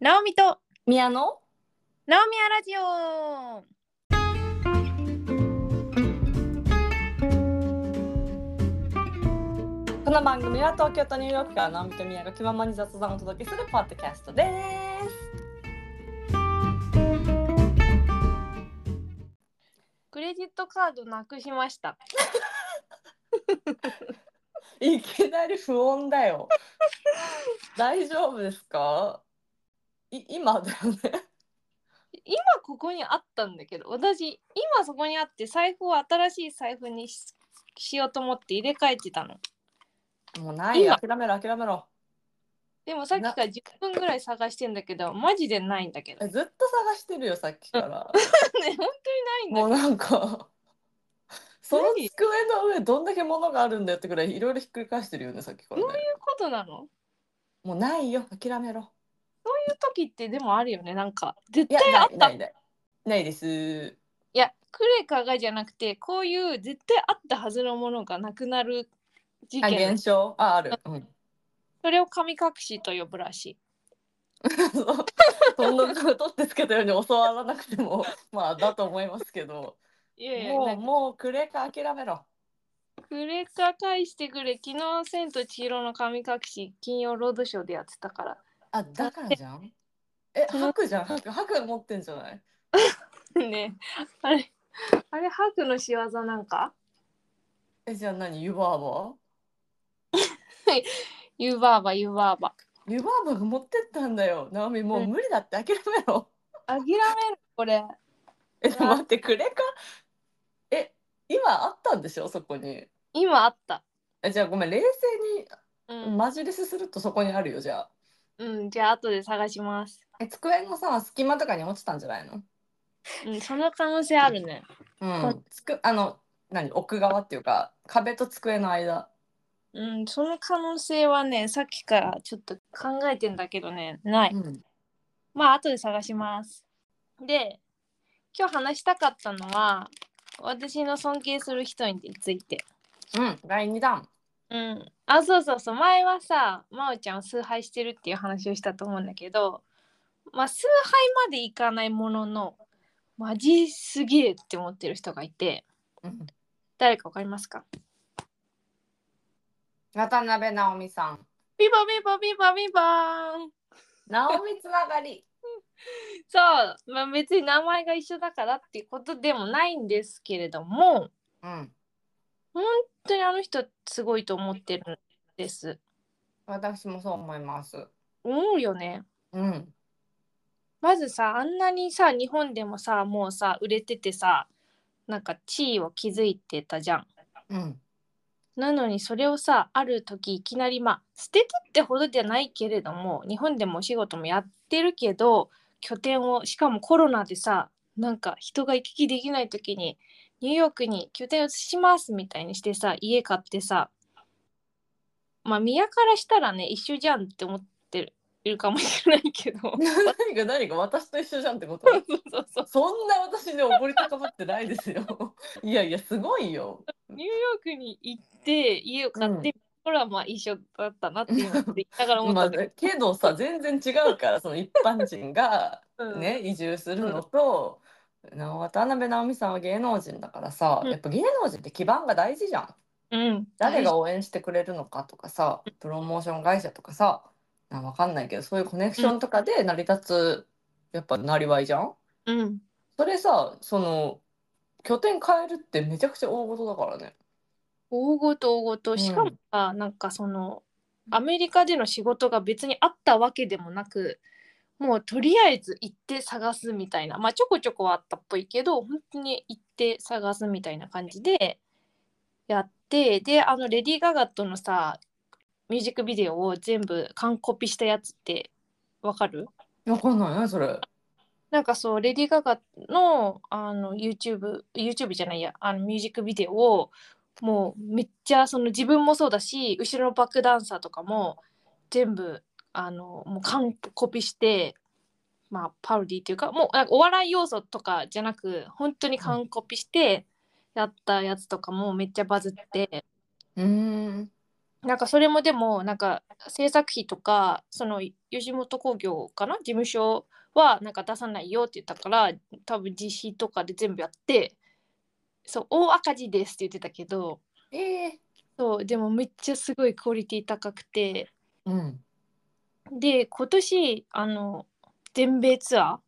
ナオミと宮野ナオミアラジオ。この番組は東京とニューヨークから直美と宮が気ままに雑談をお届けするポッドキャストです。クレジットカードなくしました。いきなり不穏だよ。大丈夫ですか？い今だよね。今ここにあったんだけど私今そこにあって財布を新しい財布にししようと思って入れ替えてたの。もうない今。諦めろ諦めろ。でもさっきから10分ぐらい探してんだけどマジでないんだけど。えずっと探してるよさっきから。ね本当にないんだもうなんかその何机の上どんだけ物があるんだよってくらいいろいろひっくり返してるよねさっきからね。どういうことなの？もうないよ諦めろいう時ってでもあるよね。なんか絶いや対あった。ないない。ないです。いやクレカがじゃなくてこういう絶対あったはずのものがなくなる事あ件現象？あある、うん、それを神隠しと呼ぶらしそう。そんな取ってつけたように教わらなくても まあだと思いますけど。いいやいやもうもうクレカ諦めろ。クレカ返してくれ。昨日「千と千尋の神隠し」金曜ロードショーでやってたからあだからじゃん？え白じゃん？白白持ってんじゃない？ね。あれあれハクの仕業なんか？えじゃあ何？湯婆婆？ユーバーバユーバーバ湯婆婆が持ってったんだよ。ナオミもう無理だって諦めろ。諦めるこれ。えでも待ってクレカえ今あったんでしょ？そこに。今あった。えじゃあごめん冷静うん、にマジレスするとそこにあるよじゃあうん、じゃあ後で探します。え机のさ隙間とかに落ちたんじゃないの？うんその可能性あるね。うん。つくあの何？奥側っていうか壁と机の間。うんその可能性はねさっきからちょっと考えてんだけどねない。うん。まあ後で探します。で今日話したかったのは私の尊敬する人について。うん第2弾。うん。あそうそうそう。前はさ真央ちゃんは崇拝してるっていう話をしたと思うんだけどまあ崇拝までいかないもののマジすげえって思ってる人がいてうん。誰かわかりますか？渡辺直美さん。ビバビバビバビバーン。直美つながり。そう、まあ、別に名前が一緒だからっていうことでもないんですけれどもうん。本当にあの人すごいと思ってるんです。私もそう思います思うよね。うんまずさあんなにさ日本でもさもうさ売れててさなんか地位を築いてたじゃん。うんなのにそれをさある時いきなりまあ捨てたってほどじゃないけれども日本でもお仕事もやってるけど拠点をしかもコロナでさなんか人が行き来できない時にニューヨークに拠点を移しますみたいにしてさ家買ってさまあ宮からしたらね一緒じゃんって思ってるいるかもしれないけど。そ う何が何が私と一緒じゃんってこと？そうそうそんな私に溺り高ぶってないですよ。いやいやすごいよ。ニューヨークに行って家を買って、うんこれはまあ一緒だったなっていうのって言いながら思っまあたんだけけどさ全然違うからその一般人がど、うん。ね、移住するのと、な渡辺直美さんは芸能人だからさ、うん。やっぱ芸能人って基盤が大事じゃん。うん、誰が応援してくれるのかとかさプロモーション会社とかさあわかんないけどそういうコネクションとかで成り立つやっぱなりわいじゃん？うん、それさその拠点変えるってめちゃくちゃ大事だからね。大ごと大ごとしかもさ、なんかそのアメリカでの仕事が別にあったわけでもなくもうとりあえず行って探すみたいな。まあちょこちょこはあったっぽいけど本当に行って探すみたいな感じでやってであのレディー・ガガとのさミュージックビデオを全部完コピしたやつってわかる？わかんないねそれ。なんかそう、レディー・ガガのあの YouTube、YouTube じゃないや、あのミュージックビデオをもうめっちゃその自分もそうだし、後ろのバックダンサーとかも全部あのもう完コピして、まあパロディっていうか、もうなんかお笑い要素とかじゃなく、本当に完コピしてやったやつとかもめっちゃバズって、うーん。なんかそれもでもなんか制作費とかその吉本興業かな？事務所はなんか出さないよって言ったから多分実費とかで全部やってそう大赤字ですって言ってたけど。ええそうでもめっちゃすごいクオリティ高くて。うんで今年あの全米ツア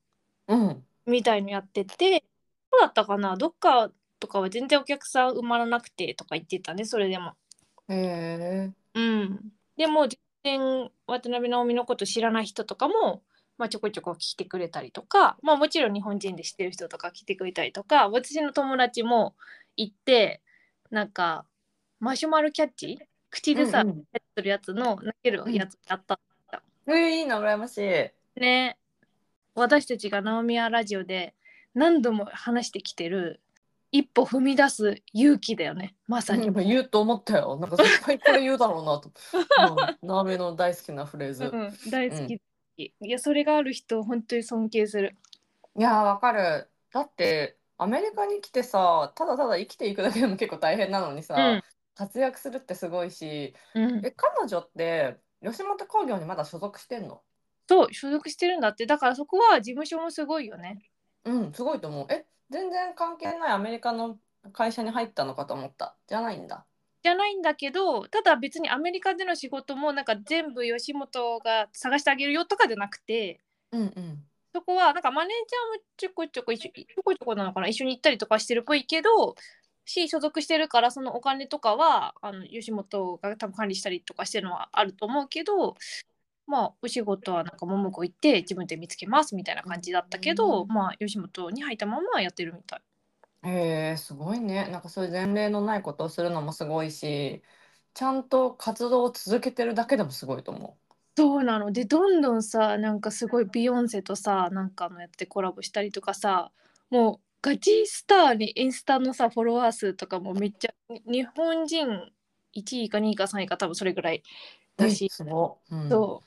ーうん。みたいのやっててどうだったかな？どっかとかは全然お客さん埋まらなくてとか言ってたねそれでも。へえうん、でも全然渡辺直美のこと知らない人とかも、まあ、ちょこちょこ来てくれたりとか、まあ、もちろん日本人で知ってる人とか来てくれたりとか私の友達も行ってなんかマシュマロキャッチ？口でさ、うんうん。やってるやつの投げるやつやった、えー、いいな羨ましい。ね。私たちがナオミヤラジオで何度も話してきてる一歩踏み出す勇気だよね。まさに。今言うと思ったよ。なんか絶対これ言うだろうなと。うんナベの大好きなフレーズ、うん、大好き、いやそれがある人本当に尊敬する。いやーわかる。だってアメリカに来てさただただ生きていくだけでも結構大変なのにさ、うん。活躍するってすごいしうん。え彼女って吉本興業にまだ所属してんの？そう所属してるんだって。だからそこは事務所もすごいよね。うんすごいと思う。え全然関係ないアメリカの会社に入ったのかと思った。じゃないんだ。じゃないんだけどただ別にアメリカでの仕事もなんか全部吉本が探してあげるよとかじゃなくてうんうん。そこはなんかマネージャーもちょこちょこ一緒ちょこちょこなのかな？一緒に行ったりとかしてるっぽいけどし所属してるからそのお金とかはあの吉本が多分管理したりとかしてるのはあると思うけどまあお仕事はなんかももこ行って自分で見つけますみたいな感じだったけど、うん。まあ吉本に入ったままやってるみたい。へえすごいね。なんかそういう前例のないことをするのもすごいしちゃんと活動を続けてるだけでもすごいと思そうなの。でどんどんさなんかすごいビヨンセとさなんかのやってコラボしたりとかさもうガチスターにインスタのさフォロワー数とかもめっちゃに日本人1位か2位か3位か多分それぐらいうだし。うん、そ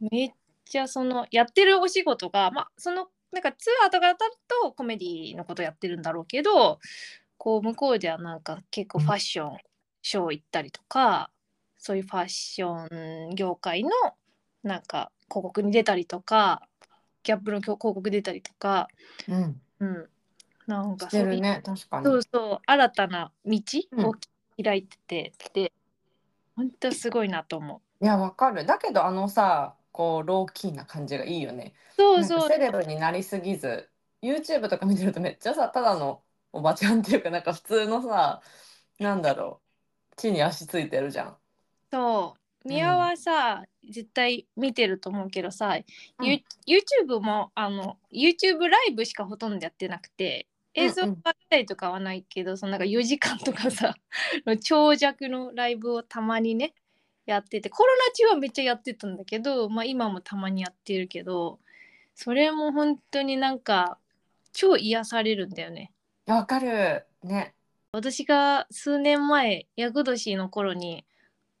う。めっちゃそのやってるお仕事がまあそのなんかツアーとかだとコメディのことやってるんだろうけどこう向こうではなんか結構ファッションショー行ったりとかそういうファッション業界のなんか広告に出たりとかギャップの広告出たりとか、うん。うん、なんかね確かに。そうそう新たな道うん。を開いてて、で本当すごいなと思う。いやわかる。だけどあのさこうローキーな感じがいいよね。そうそう。セレブになりすぎず YouTube とか見てるとめっちゃさただのおばちゃんっていうかなんか普通のさなんだろう。地に足ついてるじゃん。そう。宮はさ、絶対見てると思うけどさ、うん。ユ YouTube もあの YouTube ライブしかほとんどやってなくて映像うんうんがあったりとかはないけど、そのなんか4時間とかさ の長尺のライブをたまにねやっててコロナ中はめっちゃやってたんだけど、まあ、今もたまにやってるけどそれも本当になんか超癒されるんだよね。わかるね。私が数年前厄年の頃に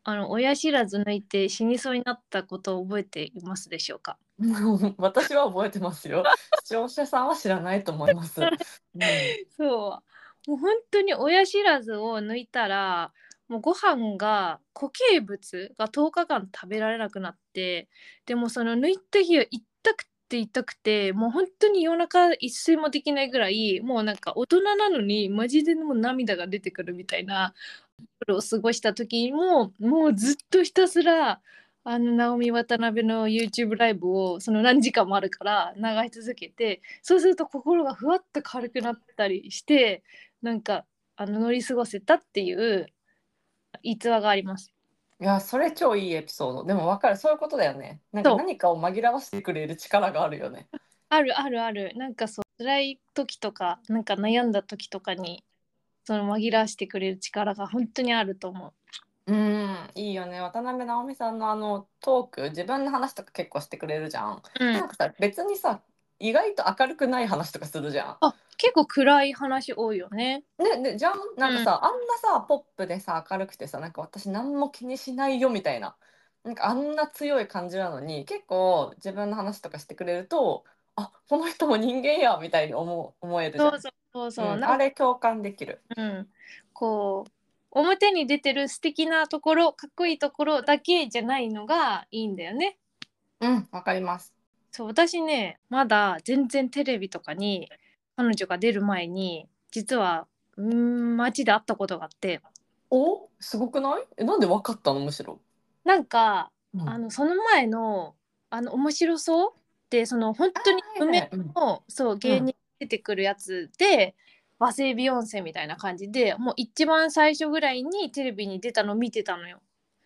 あの親知らず抜いて死にそうになったことを覚えていますでしょうか？私は覚えてますよ。視聴者さんは知らないと思います。うんそうもう本当に親知らずを抜いたらもうご飯が固形物が10日間食べられなくなってでもその抜いた日は痛くて痛くてもう本当に夜中一睡もできないぐらいもうなんか大人なのにマジでもう涙が出てくるみたいな夜を過ごした時ももうずっとひたすらあのナオミ渡辺の YouTube ライブをその何時間もあるから流し続けてそうすると心がふわっと軽くなったりしてなんかあの乗り過ごせたっていう逸話があります。いやそれ超いいエピソード。でもわかるそういうことだよね。なんか何かを紛らわしてくれる力があるよね。あるあるあるなんかそう辛い時とかなんか悩んだ時とかにその紛らわしてくれる力が本当にあると思う。うんいいよね。渡辺直美さんのあのトーク自分の話とか結構してくれるじゃん。うんなんかさ別にさ意外と明るくない話とかするじゃん。あ結構暗い話多いよね。ねねじゃん？なんかさ、あんなさポップでさ明るくてさなんか私何も気にしないよみたいななんかあんな強い感じなのに結構自分の話とかしてくれるとあこの人も人間やみたいに思う思えるじゃんそうそうそうそう、うんあれ共感できる。うん、こう表に出てる素敵なところかっこいいところだけじゃないのがいいんだよね。うんわかります。そう私ねまだ全然テレビとかに彼女が出る前に実はうん街で会ったことがあって。おすごくない？えなんでわかったのむしろ、なんかうん。あのその前のあの面白そうでその本当に梅うん。のそう芸人出てくるやつで、和製ビヨンセみたいな感じでもう一番最初ぐらいにテレビに出たの見てたのよ。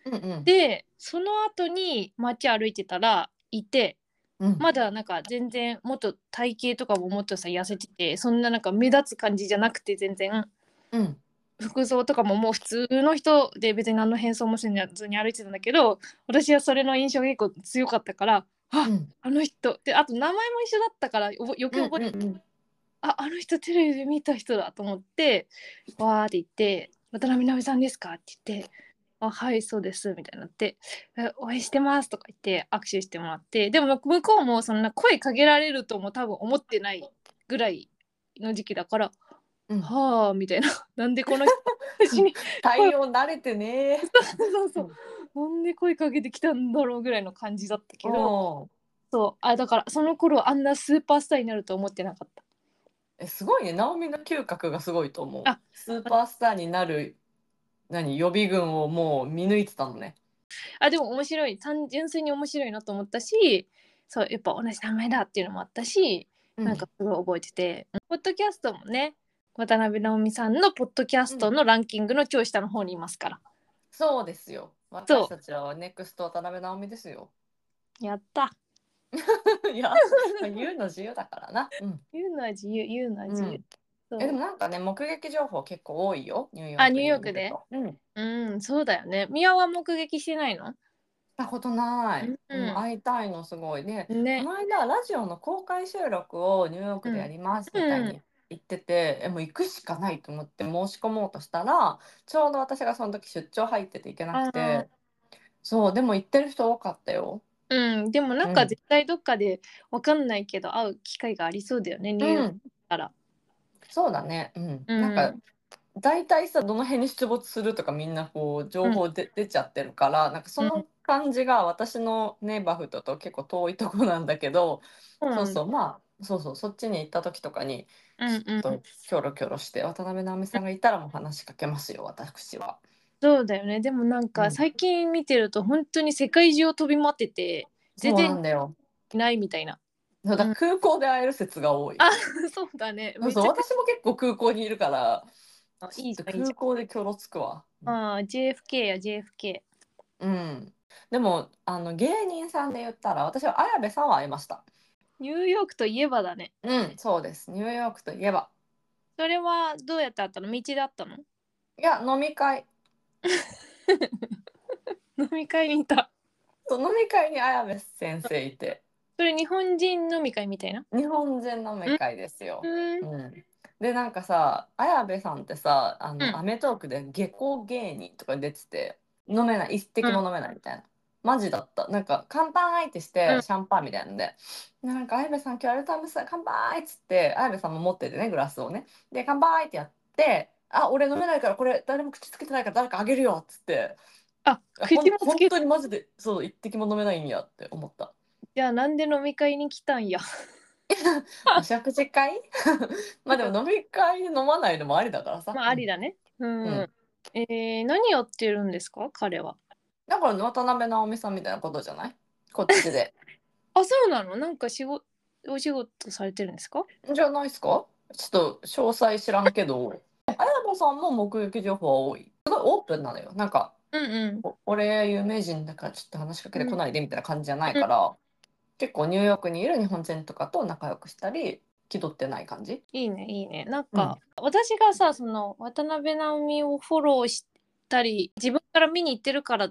うんうん。でその後に街歩いてたらいてうん。まだなんか全然もっと体型とかももっとさ痩せててそんななんか目立つ感じじゃなくて全然。うん。服装とかももう普通の人で別に何の変装もせずに歩いてたんだけど私はそれの印象が結構強かったからあうん。あの人。であと名前も一緒だったからおぼ余計覚えて、うんうんうんああの人テレビで見た人だと思ってわーって言って「渡辺直美さんですか?」って言って「あはいそうです」みたいになって「え応援してます」とか言って握手してもらってでも向こうもそんな声かけられるとも多分思ってないぐらいの時期だからうん。はあみたいな。なんでこの人 対応慣れてね。そうそうなんで声かけてきたんだろうぐらいの感じだったけどおそう。あだからその頃あんなスーパースターになると思ってなかったえすごいね。直美の嗅覚がすごいと思う。あスーパースターになる何予備軍をもう見抜いてたのね。あでも面白い。単純粋に面白いなと思ったしそうやっぱ同じ名前だっていうのもあったし、なんかすごい覚えてて。ポッドキャストもね渡辺直美さんのポッドキャストのランキングの超下の方にいますから、そうですよ。私たちはネクスト渡辺直美ですよ。やった いやまあ言うの自由だからな、うん。言うのは自由言うのは自由、うん。えでもなんかね目撃情報結構多いよニューヨークあニューヨークで？うん。しうんそうだよね。宮は目撃してないの？たことない、うん。うん会いたいのすごい。ねね。この間ラジオの公開収録をニューヨークでやりますみたいに言ってて、えもう行くしかないと思って申し込もうとしたらちょうど私がその時出張入ってて行けなくて。そうでも行ってる人多かったよ。うんでもなんうん。か絶対どっかでわかんないけど会う機会がありそうだよねニューヨークから、そうだね、うん。うん。なんか大体さどの辺に出没するとかみんなこう情報で、出ちゃってるからなんかその感じが私のネイバーフッドと結構遠いとこなんだけど、そうそうまあそうそうそっちに行った時とかにうんうん。とキョロキョロして渡辺直美さんがいたらもう話しかけますよ私は。そうだよねでもなんうんか最近見てると本当に世界中を飛び回っててそう全然なんだよ。いないみたいなだから空港で会える説が多い。あそうだねそうそう私も結構空港にいるからあいいじゃんいいじ空港でキョロつくわ。ゃんあー JFK や JFK うん。でもあの芸人さんで言ったら私は綾部さんは会いました。ニューヨークといえばだねうん、そうです。ニューヨークといえば。それはどうやって会ったの？道で会ったの？いや、飲み会。飲み会にいたそう飲み会に綾部先生いて、それ日本人飲み会みたいな？日本人飲み会ですよう。んうん。で、なんかさ、綾部さんってさ、あの、うんアメトークで下校芸人とか出てて、飲めない、一滴も飲めないみたいな。マジだった。なんか、乾杯ってしてう、んシャンパンみたいなんで、でなんか、綾部さん、今日アルタムス、乾杯っつって、綾部さんも持っててね、グラスをね。で、乾杯ってやって、あ、俺飲めないから、これ、誰も口つけてないから、誰かあげるよっつって、ああ口もほんつけ本当にマジで、そう、一滴も飲めないんやって思った。じゃあなんで飲み会に来たんや。お食事会？まあでも飲み会で飲まないのもありだからさ。まあありだね。うん、うん。えー、何やってるんですか？彼は。だから渡辺直美さんみたいなことじゃない？こっちで。あそうなの？なんか仕事お仕事されてるんですか？じゃないですか？ちょっと詳細知らんけど、綾野さんも目撃情報は多い。すごいオープンなのよ。なんか、うんうんお俺有名人だからちょっと話しかけてこないでみたいな感じじゃないから、結構ニューヨークにいる日本人とかと仲良くしたり、気取ってない感じ？いいねいいねなんか、私がさその渡辺直美をフォローしたり自分から見に行ってるから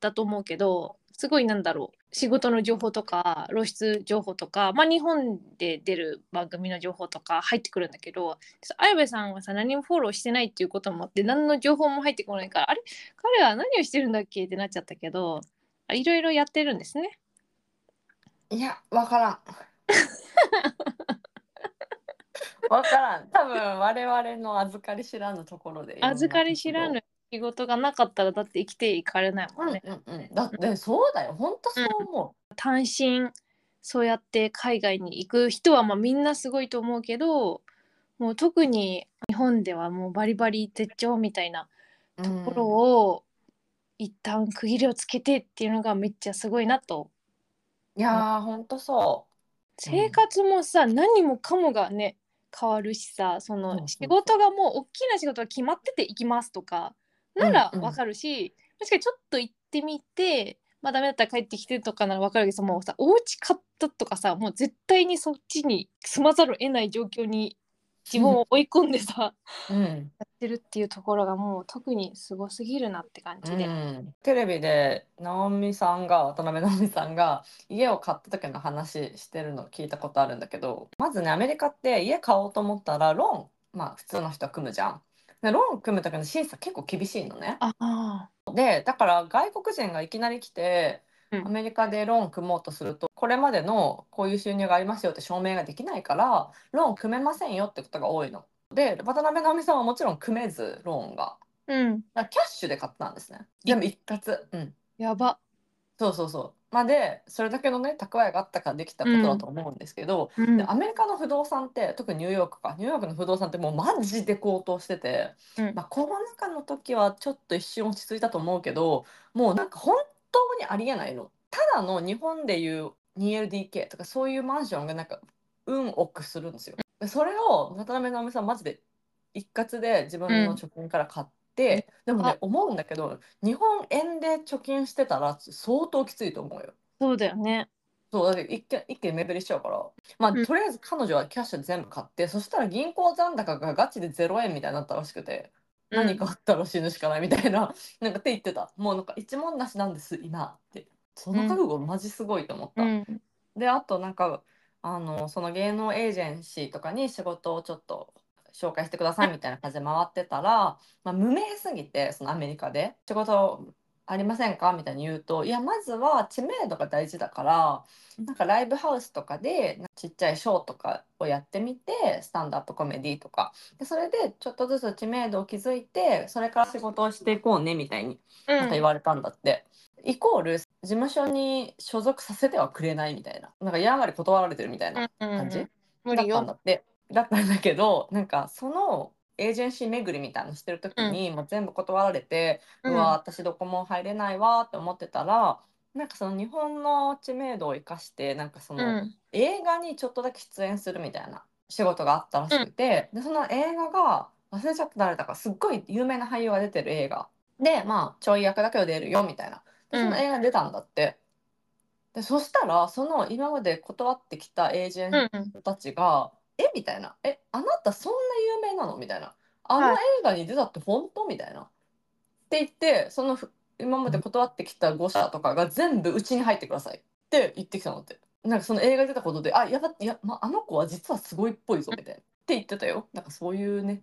だと思うけどすごいなんだろう仕事の情報とか露出情報とか、まあ、日本で出る番組の情報とか入ってくるんだけど綾部さんはさ何もフォローしてないっていうこともあって何の情報も入ってこないからあれ？彼は何をしてるんだっけ？ってなっちゃったけどあいろいろやってるんですね。いや、わからん。わからん。多分我々の預かり知らぬところで。預かり知らぬ。仕事がなかったらだって生きていかれないもうんんね。うんうん、だってそうだよ。本当そう思単身そうやって海外に行く人はまあみんなすごいと思うけどもう特に日本ではもうバリバリ絶頂みたいなう。ところを一旦区切りをつけてっていうのがめっちゃすごいなと。うんいやー本当そ生活もさ、何もかもがね変わるしさその仕事がもう大きな仕事が決まってて行きますとかならうんうんわかるし、確かにちょっと行ってみてまあダメだったら帰ってきてとかならわかるけどもうさお家買ったとかさもう絶対にそっちに住まざるを得ない状況に自分を追い込んでさ、う。うんやってるっていうところがもう特にすごすぎるなって感じで。うん、テレビで直美さんが渡辺直美さんが家を買った時の話してるの聞いたことあるんだけどまずねアメリカって家買おうと思ったらローンまあ普通の人は組むじゃん。でローン組む時の審査結構厳しいのね。ああでだから外国人がいきなり来てうんアメリカでローン組もうとするとこれまでのこういう収入がありますよって証明ができないからローン組めませんよってことが多いの。で渡辺直美さんはもちろん組めずローンが。うんだからキャッシュで買ったんですね。全部一括。うん。やば。そうそうそう。まあでそれだけのね蓄えがあったからできたことだと思うんですけど、うん。でアメリカの不動産って特にニューヨークか。ニューヨークの不動産ってもうマジで高騰してて、うん。まあ、コロナ禍の時はちょっと一瞬落ち着いたと思うけどもうなんか本当にありえないの。ただの日本でいう 2LDK とかそういうマンションがなんか運億するんですよ。でそれを渡辺直美さんマジで一括で自分の貯金から買って、でもねあ思うんだけど日本円で貯金してたら相当きついと思うよ。そうだよね。そうだって一軒一軒目減りしちゃうからまあ、うんとりあえず彼女はキャッシュで全部買ってそしたら銀行残高がガチで0円みたいになったらしくて、何かあったら死ぬしかないみたいな なんかって言ってたもうなんか一文なしなんです今ってその覚悟マジすごいと思った。うん。であとなんかあのその芸能エージェンシーとかに仕事をちょっと紹介してくださいみたいな感じで回ってたら、まあ、無名すぎてそのアメリカで仕事ありませんか？みたいに言うといやまずは知名度が大事だからなんかライブハウスとかでちっちゃいショーとかをやってみてスタンドアップコメディとか。でそれでちょっとずつ知名度を築いてそれから仕事をしていこうねみたいになん。か言われたんだって。イコール事務所に所属させてはくれないみたいな。なんかやんわり断られてるみたいな感じ、無理よ。だったんだ。ってだったんだけどなんかそのエージェンシー巡りみたいなのしてる時に、もう全部断られて、うわ私どこも入れないわって思ってたらなんかその日本の知名度を生かしてなんかその、うん。映画にちょっとだけ出演するみたいな仕事があったらしくて、でその映画が忘れちゃった誰だかすっごい有名な俳優が出てる映画でまあちょい役だけど出るよみたいな。でその映画に出たんだって、でそしたらその今まで断ってきたエージェンうん。トたちが「えみたいな「えあなたそんな有名なの?」みたいな「あのはい映画に出たって本当?」みたいな。って言ってそのふ今まで断ってきた5社とかが全部うちに入ってください。って言ってきたのって。なんかその映画に出たことであやばいや、まあの子は実はすごいっぽいぞみたいな。って言ってたよ。なんかそういうね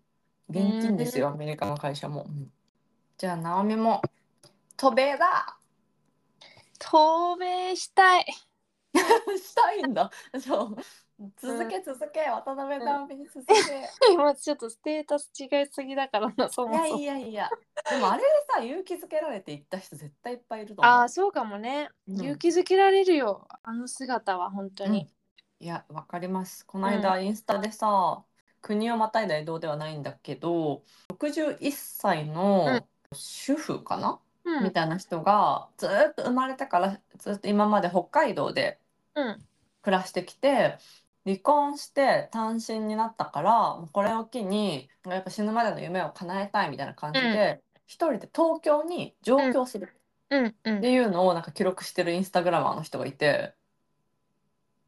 現金ですよアメリカの会社も、うん。じゃあ直美も渡米だ。渡米したい。したいんだ。そう続け続け渡辺直美に続け、今ちょっとステータス違いすぎだからな、そいやもそも。いやいやでもあれでさ勇気づけられて行った人絶対いっぱいいると思うああ、そうかもね。うん勇気づけられるよ。あの姿は本当に。いやわかりますこの間、インスタでさ国をまたいだ移動ではないんだけど61歳の主婦かな、うん。みたいな人がずーっと生まれてからずっと今まで北海道でうん。暮らしてきて離婚して単身になったからもうこれを機にやっぱ死ぬまでの夢を叶えたいみたいな感じで、一人で東京に上京するうん。うんって。いうのをなんか記録してるインスタグラマーの人がいて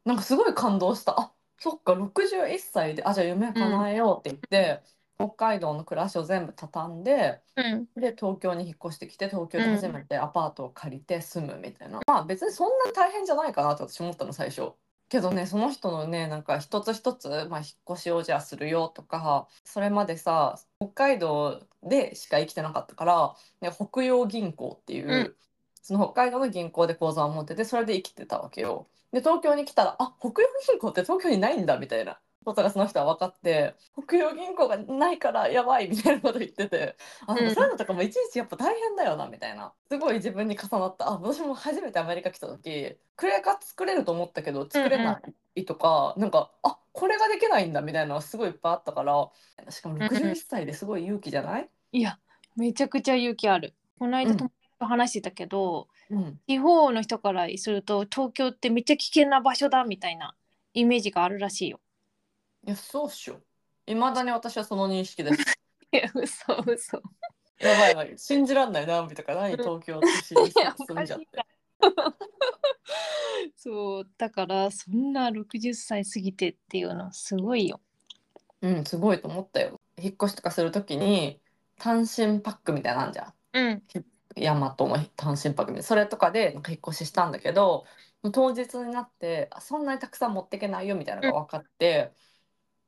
なんかすごい感動したあそっか61歳であじゃあ夢叶えようって言って、北海道の暮らしを全部畳んでうん。で東京に引っ越してきて東京で初めてアパートを借りて住むみたいな、まあ別にそんな大変じゃないかなと私思ったの最初。けどねその人のねなんか一つ一つ、まあ、引っ越しをじゃあするよとかそれまでさ北海道でしか生きてなかったから、ね、北洋銀行っていう、うんその北海道の銀行で口座を持っててそれで生きてたわけよ。で東京に来たらあ北洋銀行って東京にないんだみたいなことがその人は分かって北洋銀行がないからやばいみたいなこと言っててあうん。そういうのとかもいちいちやっぱ大変だよなみたいな。すごい自分に重なった。あ私も初めてアメリカ来た時クレカ作れると思ったけど作れないとか、なんかあこれができないんだみたいなのがすごいいっぱいあったからしかもうん61歳ですごい勇気じゃない、いやめちゃくちゃ勇気ある。この間と話してたけど、うん、地方の人からすると東京ってめっちゃ危険な場所だみたいなイメージがあるらしいよ。いやそうっしょ。いまだに私はその認識です。いや嘘嘘。やばいやばい。信じらんないなみたいな。何？東京都市に住んじゃって。そうだからそんな60歳過ぎてっていうのはすごいよ。うんすごいと思ったよ。引っ越しとかするときに単身パックみたいなんじゃん。うん。ヤマトの単身パックみたいな。それとかでなんか引っ越ししたんだけど当日になってあそんなにたくさん持っていけないよみたいなのが分かって、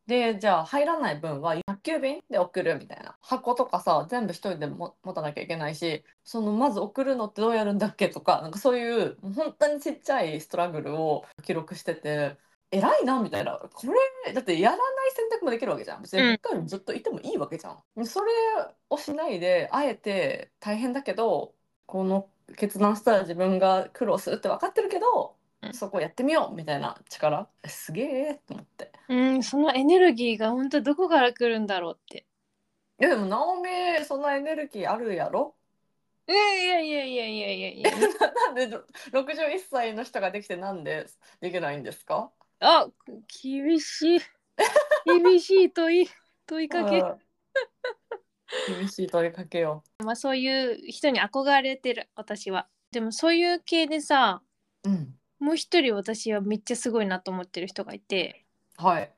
でじゃあ入らない分は宅急便で送るみたいな。箱とかさ全部一人でも持たなきゃいけないしそのまず送るのってどうやるんだっけとかなんかそういう本当にちっちゃいストラグルを記録してて偉いなみたいな。これだってやらない選択もできるわけじゃん。別にうん。北海道にずっといてもいいわけじゃん、それをしないであえて大変だけどこの決断したら自分が苦労するって分かってるけど、うんそこやってみようみたいな力？すげえと思って。うんそのエネルギーが本当どこから来るんだろうって。いやでもナオミそんなエネルギーあるやろ？いやいやいやいやいやいや。いや。なんで61歳の人ができてなんでできないんですか？あ厳しい。厳しい問い問いかけ。うん。厳しい問いかけよ。まあそういう人に憧れてる私は。でもそういう系でさうんもう一人私はめっちゃすごいなと思ってる人がいて。はい。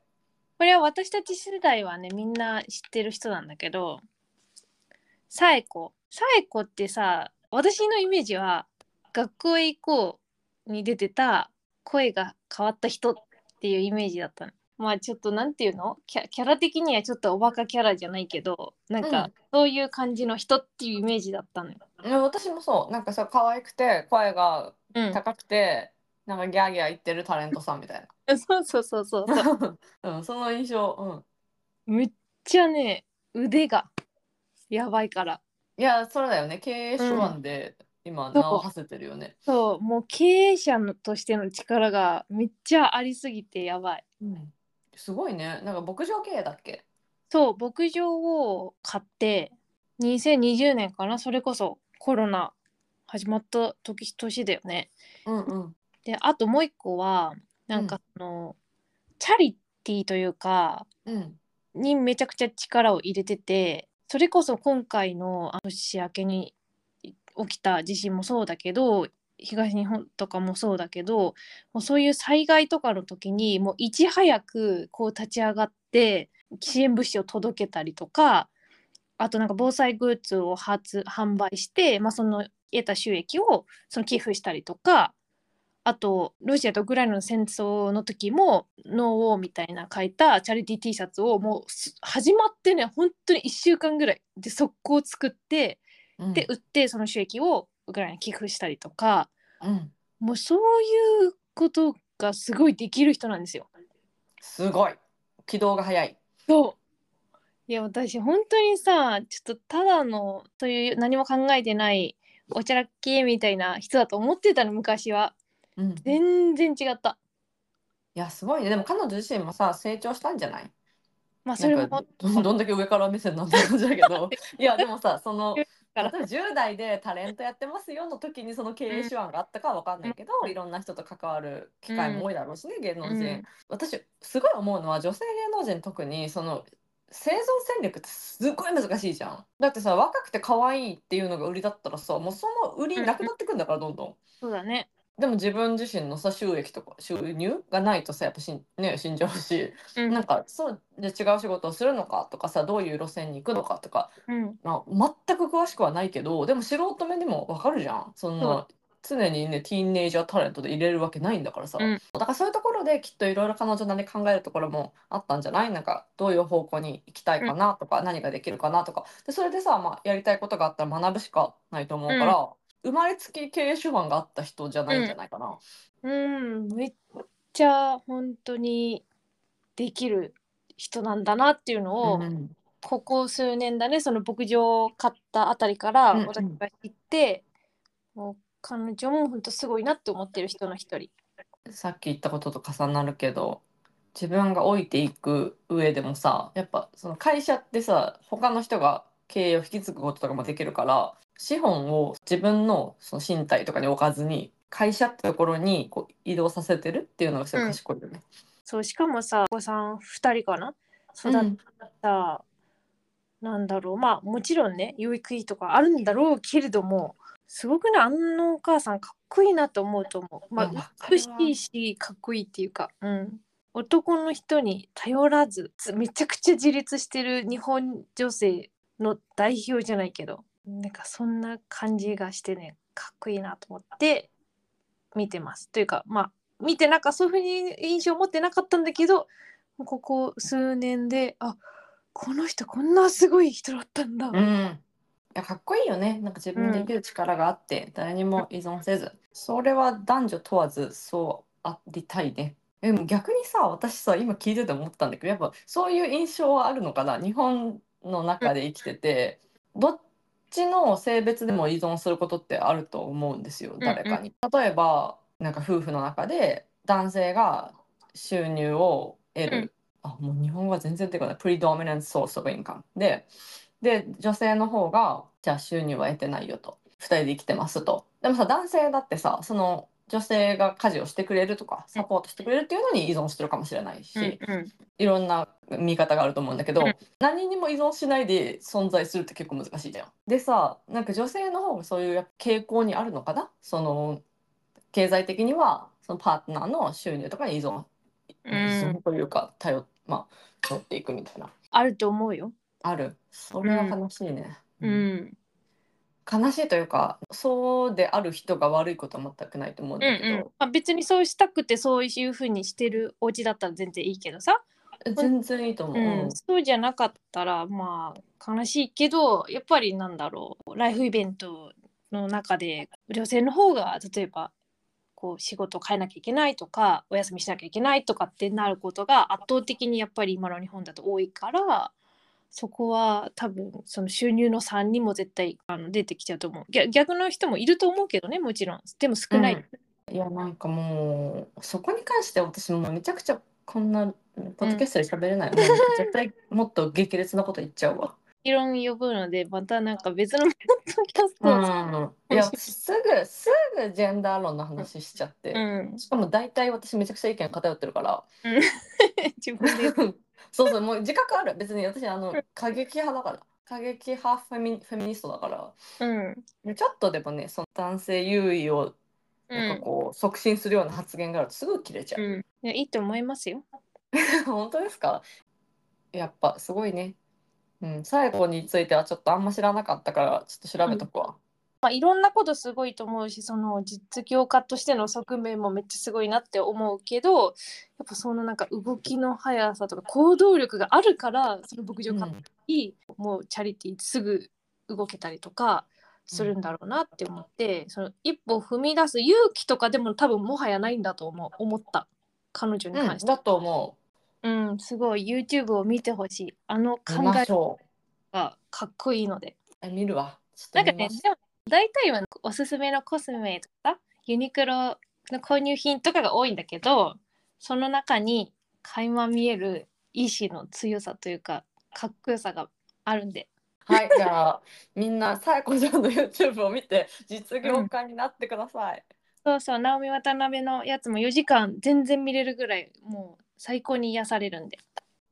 これは私たち世代はねみんな知ってる人なんだけどサエコ。サエコってさ私のイメージは学校へ行こうに出てた声が変わった人っていうイメージだったの。まあちょっとなんていうの？キャラ的にはちょっとおバカキャラじゃないけどなんうん。かそういう感じの人っていうイメージだったのよ。いや私もそう。なんかさ可愛くて声がうん、高くて、なんかギャーギャー言ってるタレントさんみたい そうそうそうそうそう。な、うん、その印象うん。めっちゃね腕がやばいから。いやそれだよね。経営手腕で今名を馳せてるよね、そう。もう経営者のとしての力がめっちゃありすぎてやばい。うん、すごいね。なんか牧場経営だっけ？そう牧場を買って2020年かな？それこそコロナ始まった時年だよね。うんうんであともう一個はなんかその、チャリティーというかうん。にめちゃくちゃ力を入れててそれこそ今回のあ年明けに起きた地震もそうだけど東日本とかもそうだけどもうそういう災害とかの時にもういち早くこう立ち上がって支援物資を届けたりとかあとなんか防災グッズを発販売して、まあ、その得た収益をその寄付したりとかあとロシアとウクライナの戦争の時も「ノーウォー」みたいな書いたチャリティー T シャツをもうす始まってね本当に1週間ぐらいで速攻作ってうん。で売ってその収益をウクライナに寄付したりとかうん。もうそういうことがすごいできる人なんですよ。すごい。軌道が速い。そう。いや私本当にさちょっとただのそういう何も考えてないおちゃらっけみたいな人だと思ってたの昔はうん。い全然違った。やすごいね。でも彼女自身もさ成長したんじゃない？まあそれもど どんだけ上から目線なんだ感じだけど。いやでもさそのから。例えば10代でタレントやってますよの時にその経営手腕があったかは分かんないけど、いろんな人と関わる機会も多いだろうしね、芸能人、うん。私すごい思うのは女性芸能人特にその生存戦略ってすごい難しいじゃん。だってさ若くて可愛いっていうのが売りだったらさもうその売りなくなってくんだからどんどん。そうだねでも自分自身のさ収益とか収入がないとさやっぱしん、ね、死んじゃうし、うん。なんかそうじゃあ違う仕事をするのかとかさどういう路線に行くのかとか、うん。まあ、全く詳しくはないけどでも素人目でもわかるじゃん。そんな常にねティーンネイジャータレントで入れるわけないんだからさ、うん。だからそういうところできっといろいろ彼女なりに考えるところもあったんじゃない？なんかどういう方向に行きたいかなとか、何ができるかなとか。でそれでさ、まあ、やりたいことがあったら学ぶしかないと思うから、生まれつき経営手腕があった人じゃないんじゃないかな。うんめっちゃ本当にできる人なんだなっていうのを、うんここ数年だねその牧場を買ったあたりからうんうん私が知って、もう彼女も本当すごいなって思ってる人の一人。さっき言ったことと重なるけど自分が老いていく上でもさやっぱその会社ってさ他の人が経営を引き継ぐこととかもできるから資本を自分のその身体とかに置かずに会社ってところにこう移動させてるっていうのがすごい賢いよね。そうしかもさお子さん2人かな？育った、なんだろう。まあもちろんね養育費とかあるんだろうけれどもすごくねあのお母さんかっこいいなと思うと思う。まあ美しいしかっこいいっていうか、うん、男の人に頼らずつめちゃくちゃ自立してる日本女性の代表じゃないけどなんかそんな感じがしてねかっこいいなと思って見てます。というかまあ見てなんかそういうふうに印象を持ってなかったんだけどここ数年であこの人こんなすごい人だったんだ。うん、いやかっこいいよね。なんか自分で生きる力があって、誰にも依存せず。それは男女問わずそうありたいね。でも逆にさ私さ今聞いてて思ったんだけどやっぱそういう印象はあるのかな？日本の中で生きてて、どっちの性別でも依存することってあると思うんですよ誰かに。例えばなんか夫婦の中で男性が収入を得る、あもう日本語は全然出てこないプリドミナントソースオブインカムでで女性の方がじゃあ収入は得てないよと。2人で生きてますと。でもさ男性だってさその女性が家事をしてくれるとかサポートしてくれるっていうのに依存してるかもしれないし、うんうん。いろんな見方があると思うんだけど、うん。何にも依存しないで存在するって結構難しいじゃん。でさなんか女性の方がそういう傾向にあるのかな？その経済的にはそのパートナーの収入とかに依存,、うん。依存というか頼,、まあ、頼っていくみたいな。あると思うよ。ある。それは悲しいね。ううんん悲しいというかそうである人が悪いことは全くないと思うんうんだけど、うんまあ、別にそうしたくてそういうふうにしてるお家だったら全然いいけどさ、全然いいと思う。うん。そうじゃなかったらまあ悲しいけどやっぱりなんだろう。ライフイベントの中で女性の方が例えばこう仕事を変えなきゃいけないとかお休みしなきゃいけないとかってなることが圧倒的にやっぱり今の日本だと多いからそこは多分その収入の差にも絶対あの出てきちゃうと思う。逆逆の人もいると思うけどねもちろん。でも少ない、うん。いやなんかもうそこに関して私もめちゃくちゃこんなポッドキャストで喋れない、も う絶対もっと激烈なこと言っちゃうわ。議論呼ぶのでまたなんか別のポッドキャストうをん、いやすぐすぐジェンダー論の話しちゃって、うん、しかも大体私めちゃくちゃ意見偏ってるから。自分で そうそうもう自覚ある。別に私あの過激派だから。過激派フェミフェミニストだから。うん。ちょっとでもねその男性優位をなんかこう、促進するような発言があるとすぐ切れちゃう。うん、いやいいと思いますよ。本当ですか？やっぱすごいね。うん、最後についてはちょっとあんま知らなかったからちょっと調べとくわ。まあ、いろんなことすごいと思うしその実業家としての側面もめっちゃすごいなって思うけどやっぱそのなんか動きの速さとか行動力があるからその牧場家にもうチャリティーすぐ動けたりとかするんだろうなって思って、その一歩踏み出す勇気とかでも多分もはやないんだと思う思った彼女にうん、関して。だと思うん、すごい YouTube を見てほしい。あの考え。がかっこいいので。え見るわ。なんかねでも大体はおすすめのコスメとかユニクロの購入品とかが多いんだけど、その中に垣間見える意志の強さというか、かっこよさがあるんで。はい、じゃあみんなさやこちゃんの YouTube を見て実業家になってください。そうそう、ナオミ渡辺のやつも4時間全然見れるぐらい、もう最高に癒されるんで。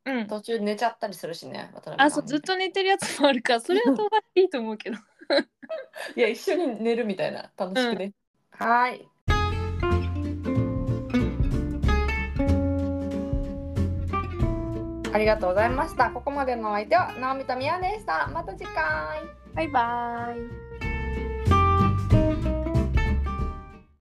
うん。途中寝ちゃったりするしね。渡辺あ、さんそう、ずっと寝てるやつもあるから、それは飛ばしていいと思うけど。いや一緒に寝るみたいな楽しくね。はーい。ありがとうございました。ここまでのお相手は直美と宮でした。また次回。バイバイ。